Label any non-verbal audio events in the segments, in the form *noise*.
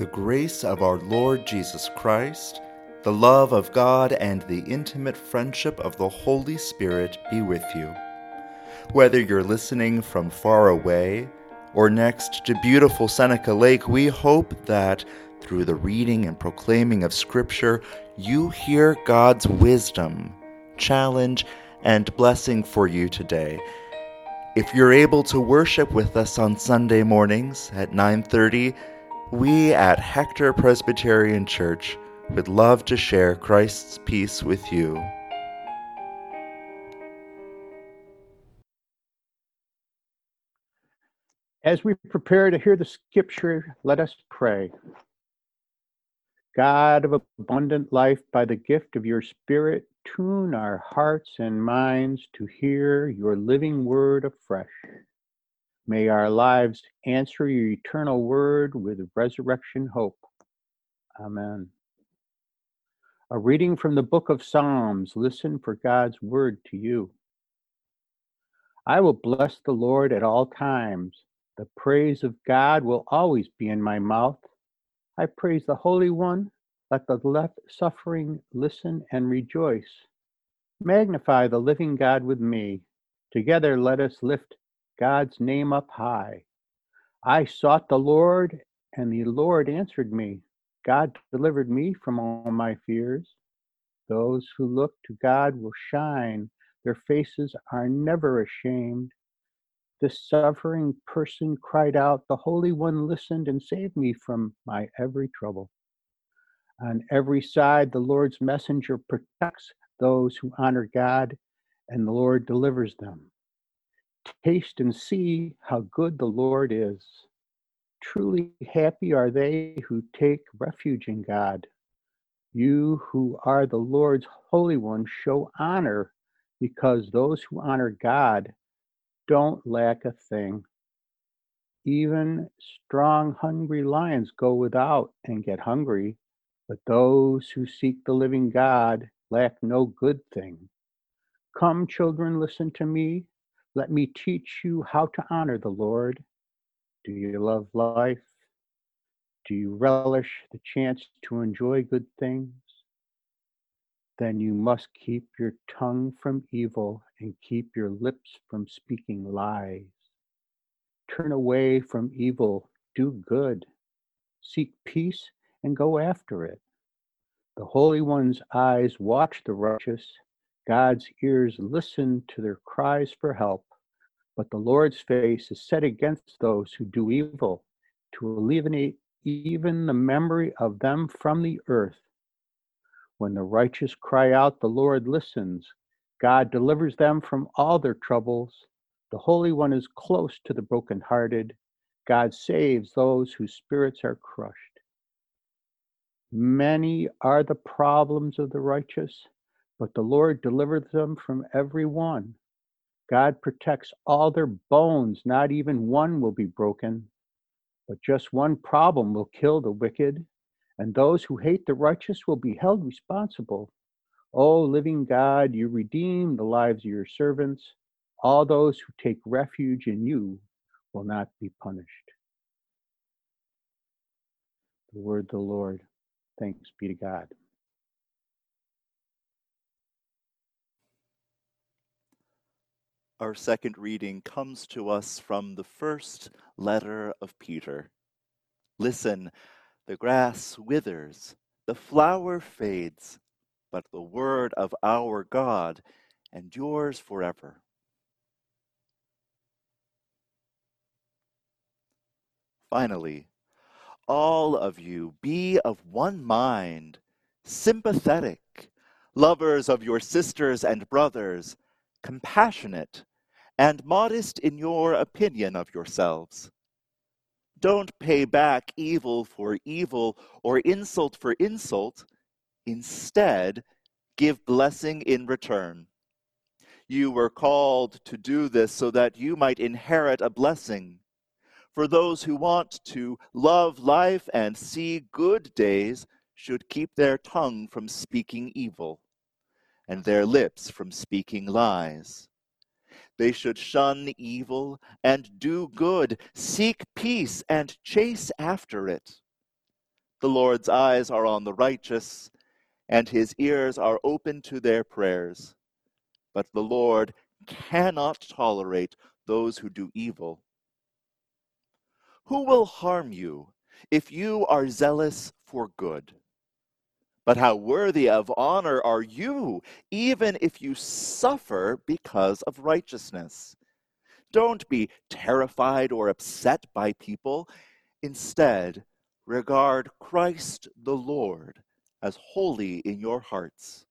The grace of our Lord Jesus Christ, the love of God, and the intimate friendship of the Holy Spirit be with you. Whether you're listening from far away or next to beautiful Seneca Lake, we hope that through the reading and proclaiming of Scripture, you hear God's wisdom, challenge, and blessing for you today. If you're able to worship with us on Sunday mornings at 9:30, we at Hector Presbyterian Church would love to share Christ's peace with you. As we prepare to hear the scripture, let us pray. God of abundant life, by the gift of your Spirit, tune our hearts and minds to hear your living word afresh. May our lives answer your eternal word with resurrection hope. Amen. A reading from the book of Psalms. Listen for God's word to you. I will bless the Lord at all times. The praise of God will always be in my mouth. I praise the Holy One. Let the left suffering listen and rejoice. Magnify the living God with me. Together let us lift God's name up high. I sought the Lord, and the Lord answered me. God delivered me from all my fears. Those who look to God will shine, their faces are never ashamed. The suffering person cried out, The Holy One listened and saved me from my every trouble. On every side, the Lord's messenger protects those who honor God, and the Lord delivers them. Taste and see how good the Lord is. Truly happy are they who take refuge in God. You who are the Lord's Holy One show honor because those who honor God don't lack a thing. Even strong, hungry lions go without and get hungry, but those who seek the living God lack no good thing. Come, children, listen to me. Let me teach you how to honor the Lord. Do you love life? Do you relish the chance to enjoy good things? Then you must keep your tongue from evil and keep your lips from speaking lies. Turn away from evil, do good, seek peace, and go after it. The Holy One's eyes watch the righteous God's ears listen to their cries for help, but the Lord's face is set against those who do evil, to eliminate even the memory of them from the earth. When the righteous cry out, the Lord listens. God delivers them from all their troubles. The Holy One is close to the brokenhearted. God saves those whose spirits are crushed. Many are the problems of the righteous but the Lord delivers them from every one. God protects all their bones, not even one will be broken. But just one problem will kill the wicked, and those who hate the righteous will be held responsible. O living God, you redeem the lives of your servants. All those who take refuge in you will not be punished. The word of the Lord. Thanks be to God. Our second reading comes to us from the first letter of Peter. Listen, the grass withers, the flower fades, but the word of our God endures forever. Finally, all of you be of one mind, sympathetic, lovers of your sisters and brothers, compassionate and modest in your opinion of yourselves. Don't pay back evil for evil or insult for insult. Instead, give blessing in return. You were called to do this so that you might inherit a blessing. For those who want to love life and see good days should keep their tongue from speaking evil and their lips from speaking lies. They should shun evil and do good, seek peace and chase after it. The Lord's eyes are on the righteous, and his ears are open to their prayers. But the Lord cannot tolerate those who do evil. Who will harm you if you are zealous for good? But how worthy of honor are you, even if you suffer because of righteousness? Don't be terrified or upset by people. Instead, regard Christ the Lord as holy in your hearts.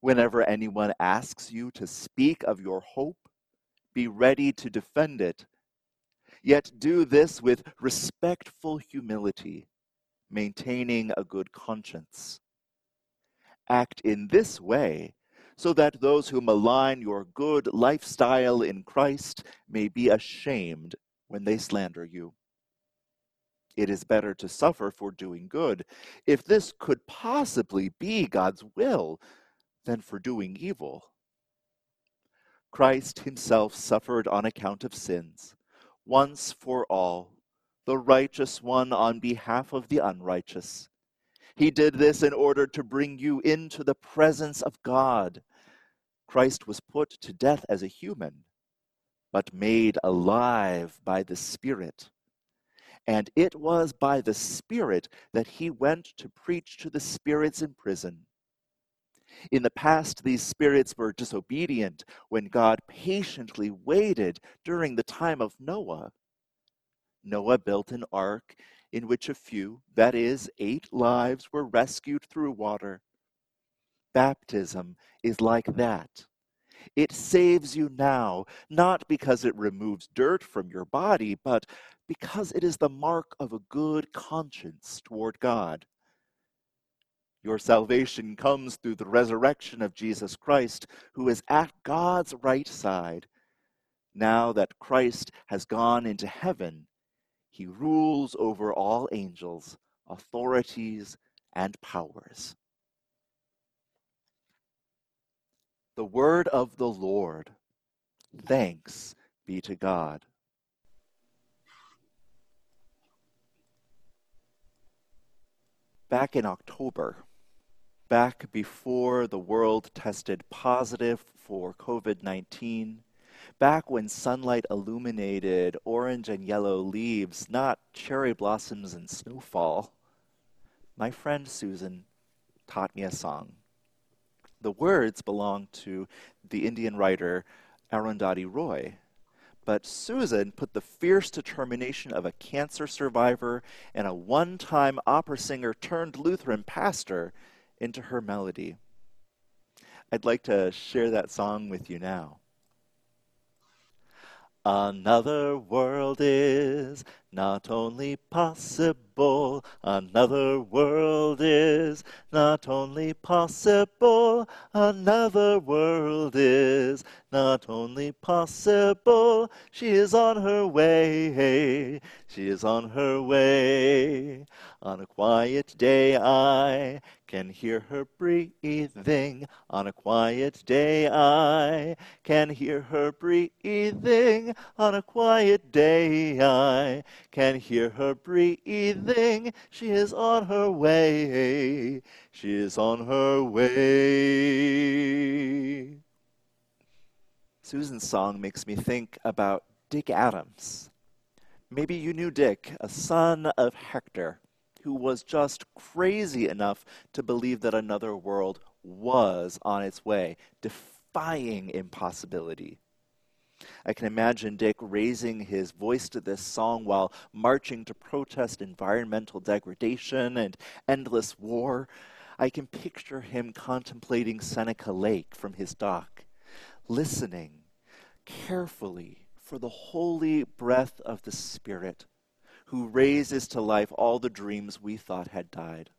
Whenever anyone asks you to speak of your hope, be ready to defend it. Yet do this with respectful humility maintaining a good conscience. Act in this way so that those who malign your good lifestyle in Christ may be ashamed when they slander you. It is better to suffer for doing good, if this could possibly be God's will, than for doing evil. Christ himself suffered on account of sins, once for all the righteous one on behalf of the unrighteous. He did this in order to bring you into the presence of God. Christ was put to death as a human, but made alive by the Spirit. And it was by the Spirit that he went to preach to the spirits in prison. In the past, these spirits were disobedient when God patiently waited during the time of Noah. Noah built an ark in which a few, that is, eight lives, were rescued through water. Baptism is like that. It saves you now, not because it removes dirt from your body, but because it is the mark of a good conscience toward God. Your salvation comes through the resurrection of Jesus Christ, who is at God's right side. Now that Christ has gone into heaven, he rules over all angels, authorities, and powers. The word of the Lord. Thanks be to God. Back in October, back before the world tested positive for COVID 19, back when sunlight illuminated orange and yellow leaves, not cherry blossoms and snowfall, my friend Susan taught me a song. The words belong to the Indian writer Arundhati Roy, but Susan put the fierce determination of a cancer survivor and a one time opera singer turned Lutheran pastor into her melody. I'd like to share that song with you now. Another world is not only possible, another world is not only possible, another world is not only possible. She is on her way, she is on her way. On a quiet day, I can hear her breathing. On a quiet day, I can hear her breathing. On a quiet day, I can hear her breathing. She is on her way. She is on her way. Susan's song makes me think about Dick Adams. Maybe you knew Dick, a son of Hector who was just crazy enough to believe that another world was on its way, defying impossibility. I can imagine Dick raising his voice to this song while marching to protest environmental degradation and endless war. I can picture him contemplating Seneca Lake from his dock, listening carefully for the holy breath of the Spirit who raises to life all the dreams we thought had died.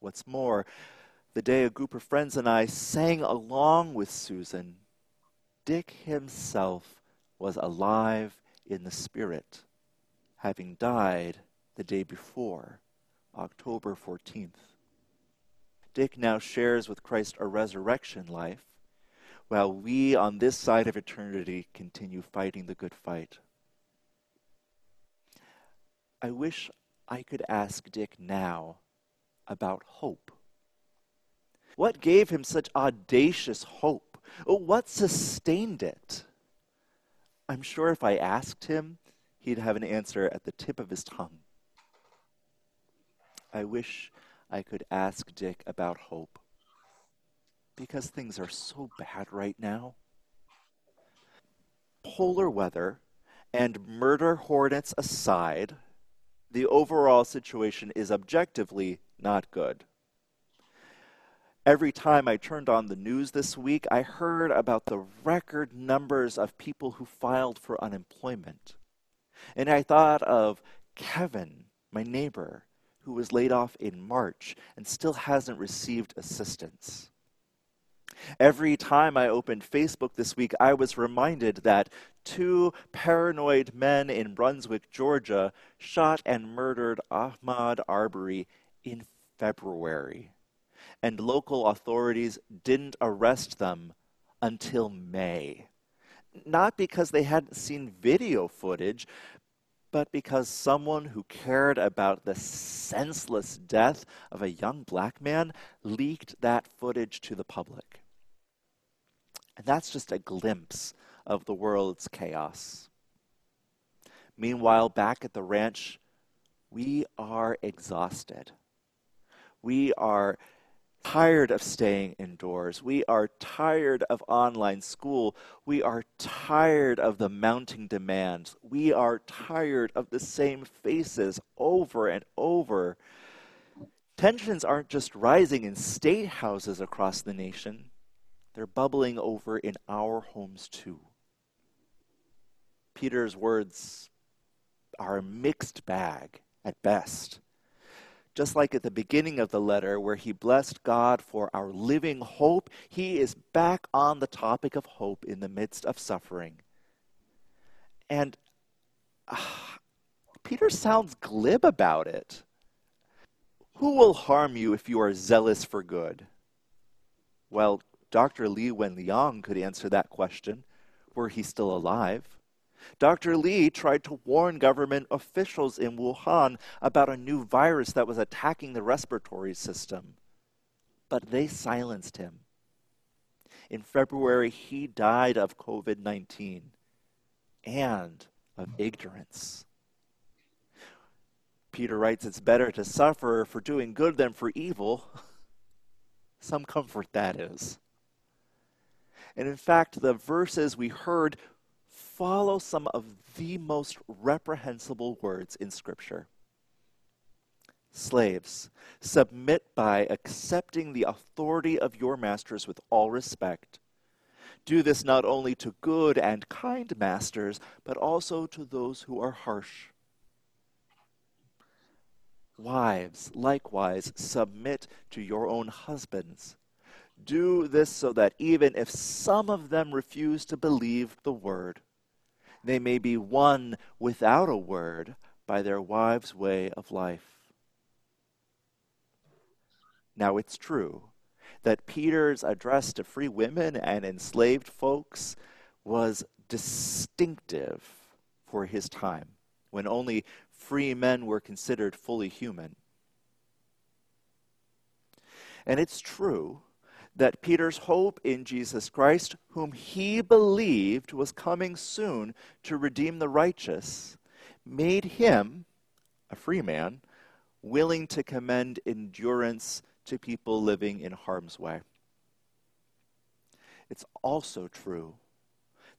What's more, the day a group of friends and I sang along with Susan, Dick himself was alive in the Spirit, having died the day before, October 14th. Dick now shares with Christ a resurrection life, while we on this side of eternity continue fighting the good fight. I wish I could ask Dick now about hope. What gave him such audacious hope? Oh, what sustained it? I'm sure if I asked him, he'd have an answer at the tip of his tongue. I wish I could ask Dick about hope because things are so bad right now. Polar weather and murder hornets aside, the overall situation is objectively not good. Every time I turned on the news this week, I heard about the record numbers of people who filed for unemployment. And I thought of Kevin, my neighbor, who was laid off in March and still hasn't received assistance. Every time I opened Facebook this week, I was reminded that two paranoid men in Brunswick, Georgia, shot and murdered Ahmaud Arbery in February and local authorities didn't arrest them until May. Not because they hadn't seen video footage, but because someone who cared about the senseless death of a young black man leaked that footage to the public. And that's just a glimpse of the world's chaos. Meanwhile, back at the ranch, we are exhausted. We are tired of staying indoors. We are tired of online school. We are tired of the mounting demands. We are tired of the same faces over and over. Tensions aren't just rising in state houses across the nation, they're bubbling over in our homes too. Peter's words are a mixed bag at best just like at the beginning of the letter where he blessed God for our living hope, he is back on the topic of hope in the midst of suffering. And uh, Peter sounds glib about it. Who will harm you if you are zealous for good? Well, Dr. Li Wenliang could answer that question were he still alive. Dr. Li tried to warn government officials in Wuhan about a new virus that was attacking the respiratory system, but they silenced him. In February, he died of COVID 19 and of ignorance. Peter writes, It's better to suffer for doing good than for evil. *laughs* Some comfort that is. And in fact, the verses we heard follow some of the most reprehensible words in Scripture. Slaves, submit by accepting the authority of your masters with all respect. Do this not only to good and kind masters, but also to those who are harsh. Wives, likewise, submit to your own husbands. Do this so that even if some of them refuse to believe the word, they may be won without a word by their wives' way of life. Now it's true that Peter's address to free women and enslaved folks was distinctive for his time, when only free men were considered fully human. And it's true that Peter's hope in Jesus Christ, whom he believed was coming soon to redeem the righteous, made him, a free man, willing to commend endurance to people living in harm's way. It's also true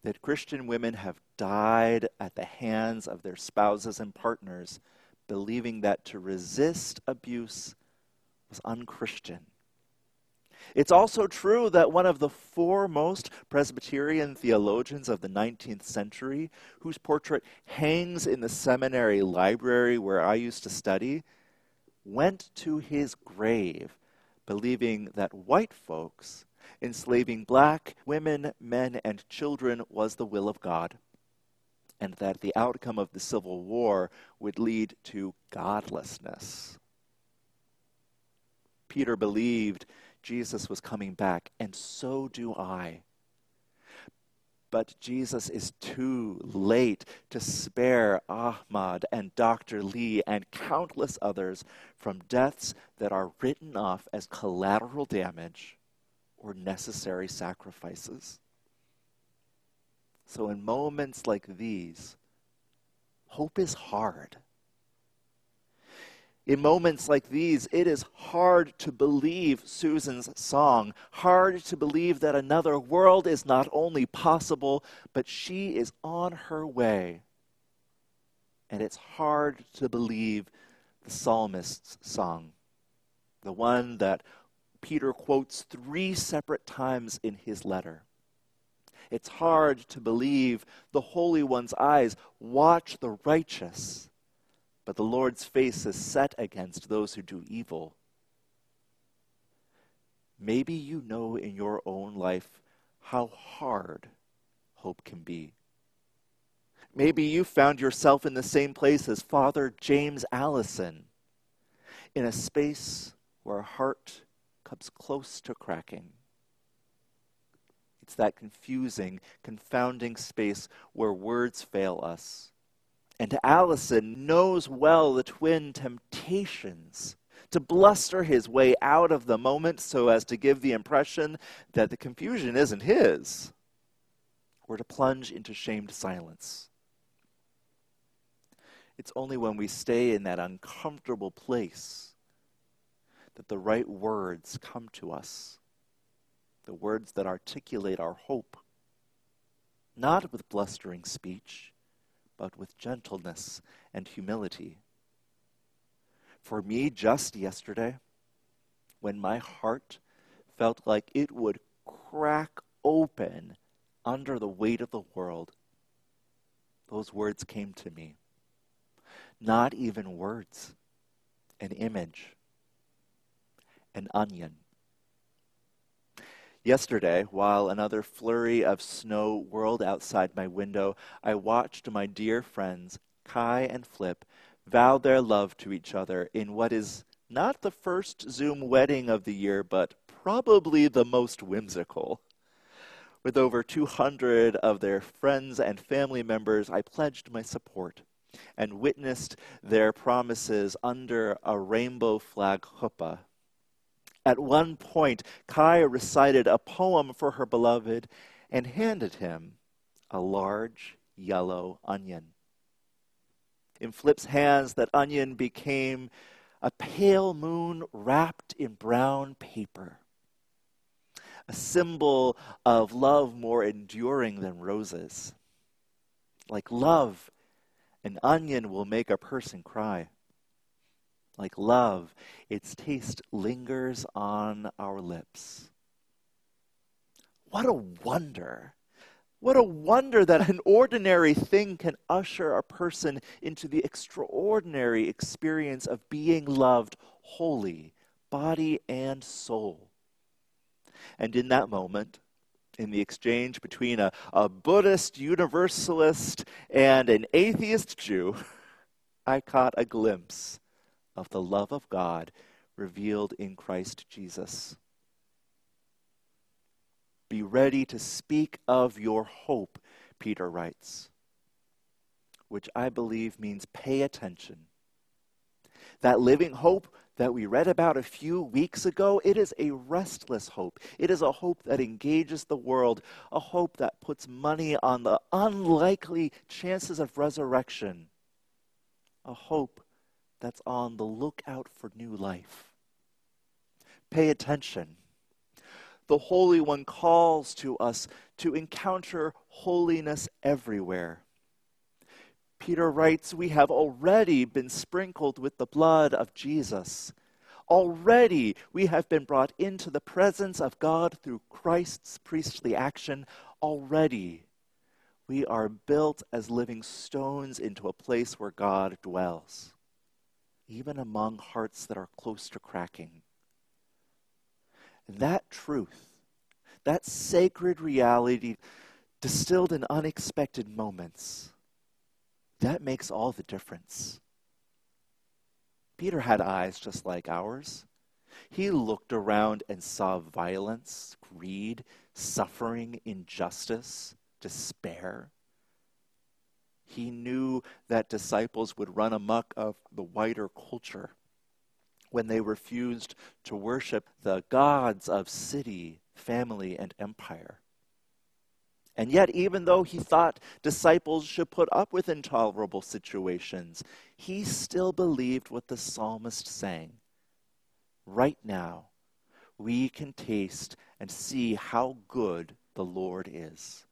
that Christian women have died at the hands of their spouses and partners, believing that to resist abuse was unchristian it's also true that one of the foremost Presbyterian theologians of the 19th century, whose portrait hangs in the seminary library where I used to study, went to his grave believing that white folks enslaving black women, men, and children was the will of God, and that the outcome of the Civil War would lead to godlessness. Peter believed Jesus was coming back, and so do I. But Jesus is too late to spare Ahmaud and Dr. Li and countless others from deaths that are written off as collateral damage or necessary sacrifices. So, in moments like these, hope is hard. In moments like these, it is hard to believe Susan's song, hard to believe that another world is not only possible, but she is on her way. And it's hard to believe the psalmist's song, the one that Peter quotes three separate times in his letter. It's hard to believe the Holy One's eyes watch the righteous but the Lord's face is set against those who do evil. Maybe you know in your own life how hard hope can be. Maybe you found yourself in the same place as Father James Alison, in a space where a heart comes close to cracking. It's that confusing, confounding space where words fail us and Alison knows well the twin temptations to bluster his way out of the moment so as to give the impression that the confusion isn't his, or to plunge into shamed silence. It's only when we stay in that uncomfortable place that the right words come to us, the words that articulate our hope, not with blustering speech but with gentleness and humility. For me, just yesterday, when my heart felt like it would crack open under the weight of the world, those words came to me. Not even words, an image, an onion. Yesterday, while another flurry of snow whirled outside my window, I watched my dear friends, Kai and Flip, vow their love to each other in what is not the first Zoom wedding of the year, but probably the most whimsical. With over 200 of their friends and family members, I pledged my support and witnessed their promises under a rainbow flag chuppah at one point, Kai recited a poem for her beloved and handed him a large yellow onion. In Flip's hands, that onion became a pale moon wrapped in brown paper, a symbol of love more enduring than roses. Like love, an onion will make a person cry. Like love, its taste lingers on our lips. What a wonder! What a wonder that an ordinary thing can usher a person into the extraordinary experience of being loved wholly, body and soul. And in that moment, in the exchange between a, a Buddhist universalist and an atheist Jew, *laughs* I caught a glimpse of the love of God revealed in Christ Jesus. Be ready to speak of your hope, Peter writes, which I believe means pay attention. That living hope that we read about a few weeks ago, it is a restless hope. It is a hope that engages the world, a hope that puts money on the unlikely chances of resurrection, a hope that's on the lookout for new life. Pay attention. The Holy One calls to us to encounter holiness everywhere. Peter writes, We have already been sprinkled with the blood of Jesus. Already we have been brought into the presence of God through Christ's priestly action. Already we are built as living stones into a place where God dwells even among hearts that are close to cracking. That truth, that sacred reality distilled in unexpected moments, that makes all the difference. Peter had eyes just like ours. He looked around and saw violence, greed, suffering, injustice, despair. He knew that disciples would run amuck of the wider culture when they refused to worship the gods of city, family, and empire. And yet, even though he thought disciples should put up with intolerable situations, he still believed what the psalmist sang. Right now, we can taste and see how good the Lord is.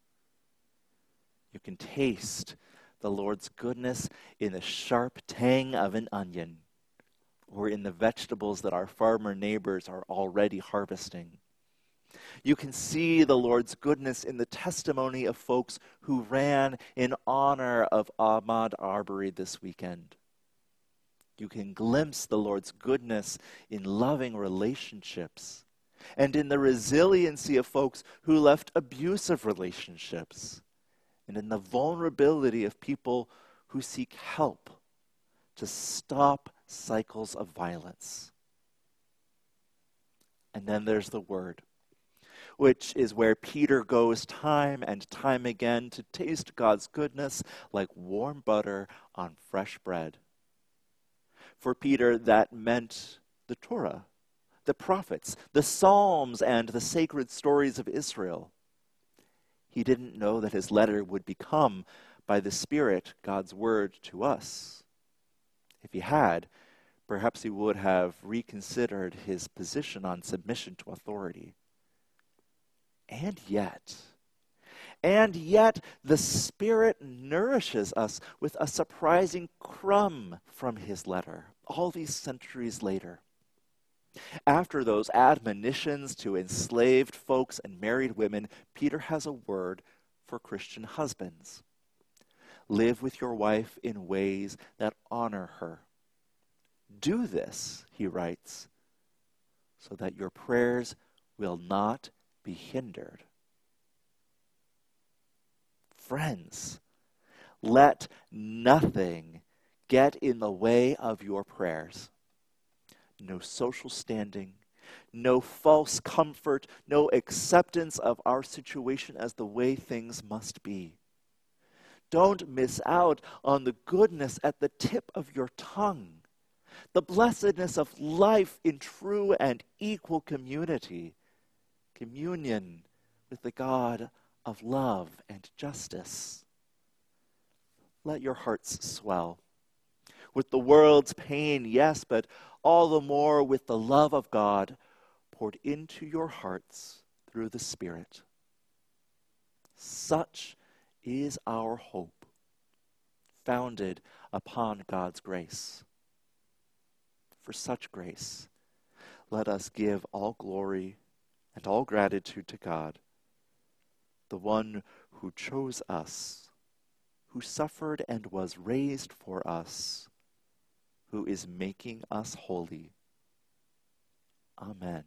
You can taste the Lord's goodness in the sharp tang of an onion or in the vegetables that our farmer neighbors are already harvesting. You can see the Lord's goodness in the testimony of folks who ran in honor of Ahmaud Arbery this weekend. You can glimpse the Lord's goodness in loving relationships and in the resiliency of folks who left abusive relationships and in the vulnerability of people who seek help to stop cycles of violence. And then there's the Word, which is where Peter goes time and time again to taste God's goodness like warm butter on fresh bread. For Peter, that meant the Torah, the prophets, the Psalms, and the sacred stories of Israel. He didn't know that his letter would become, by the Spirit, God's word to us. If he had, perhaps he would have reconsidered his position on submission to authority. And yet, and yet, the Spirit nourishes us with a surprising crumb from his letter, all these centuries later. After those admonitions to enslaved folks and married women, Peter has a word for Christian husbands. Live with your wife in ways that honor her. Do this, he writes, so that your prayers will not be hindered. Friends, let nothing get in the way of your prayers no social standing, no false comfort, no acceptance of our situation as the way things must be. Don't miss out on the goodness at the tip of your tongue, the blessedness of life in true and equal community, communion with the God of love and justice. Let your hearts swell with the world's pain, yes, but all the more with the love of God poured into your hearts through the Spirit. Such is our hope, founded upon God's grace. For such grace, let us give all glory and all gratitude to God, the one who chose us, who suffered and was raised for us who is making us holy. Amen.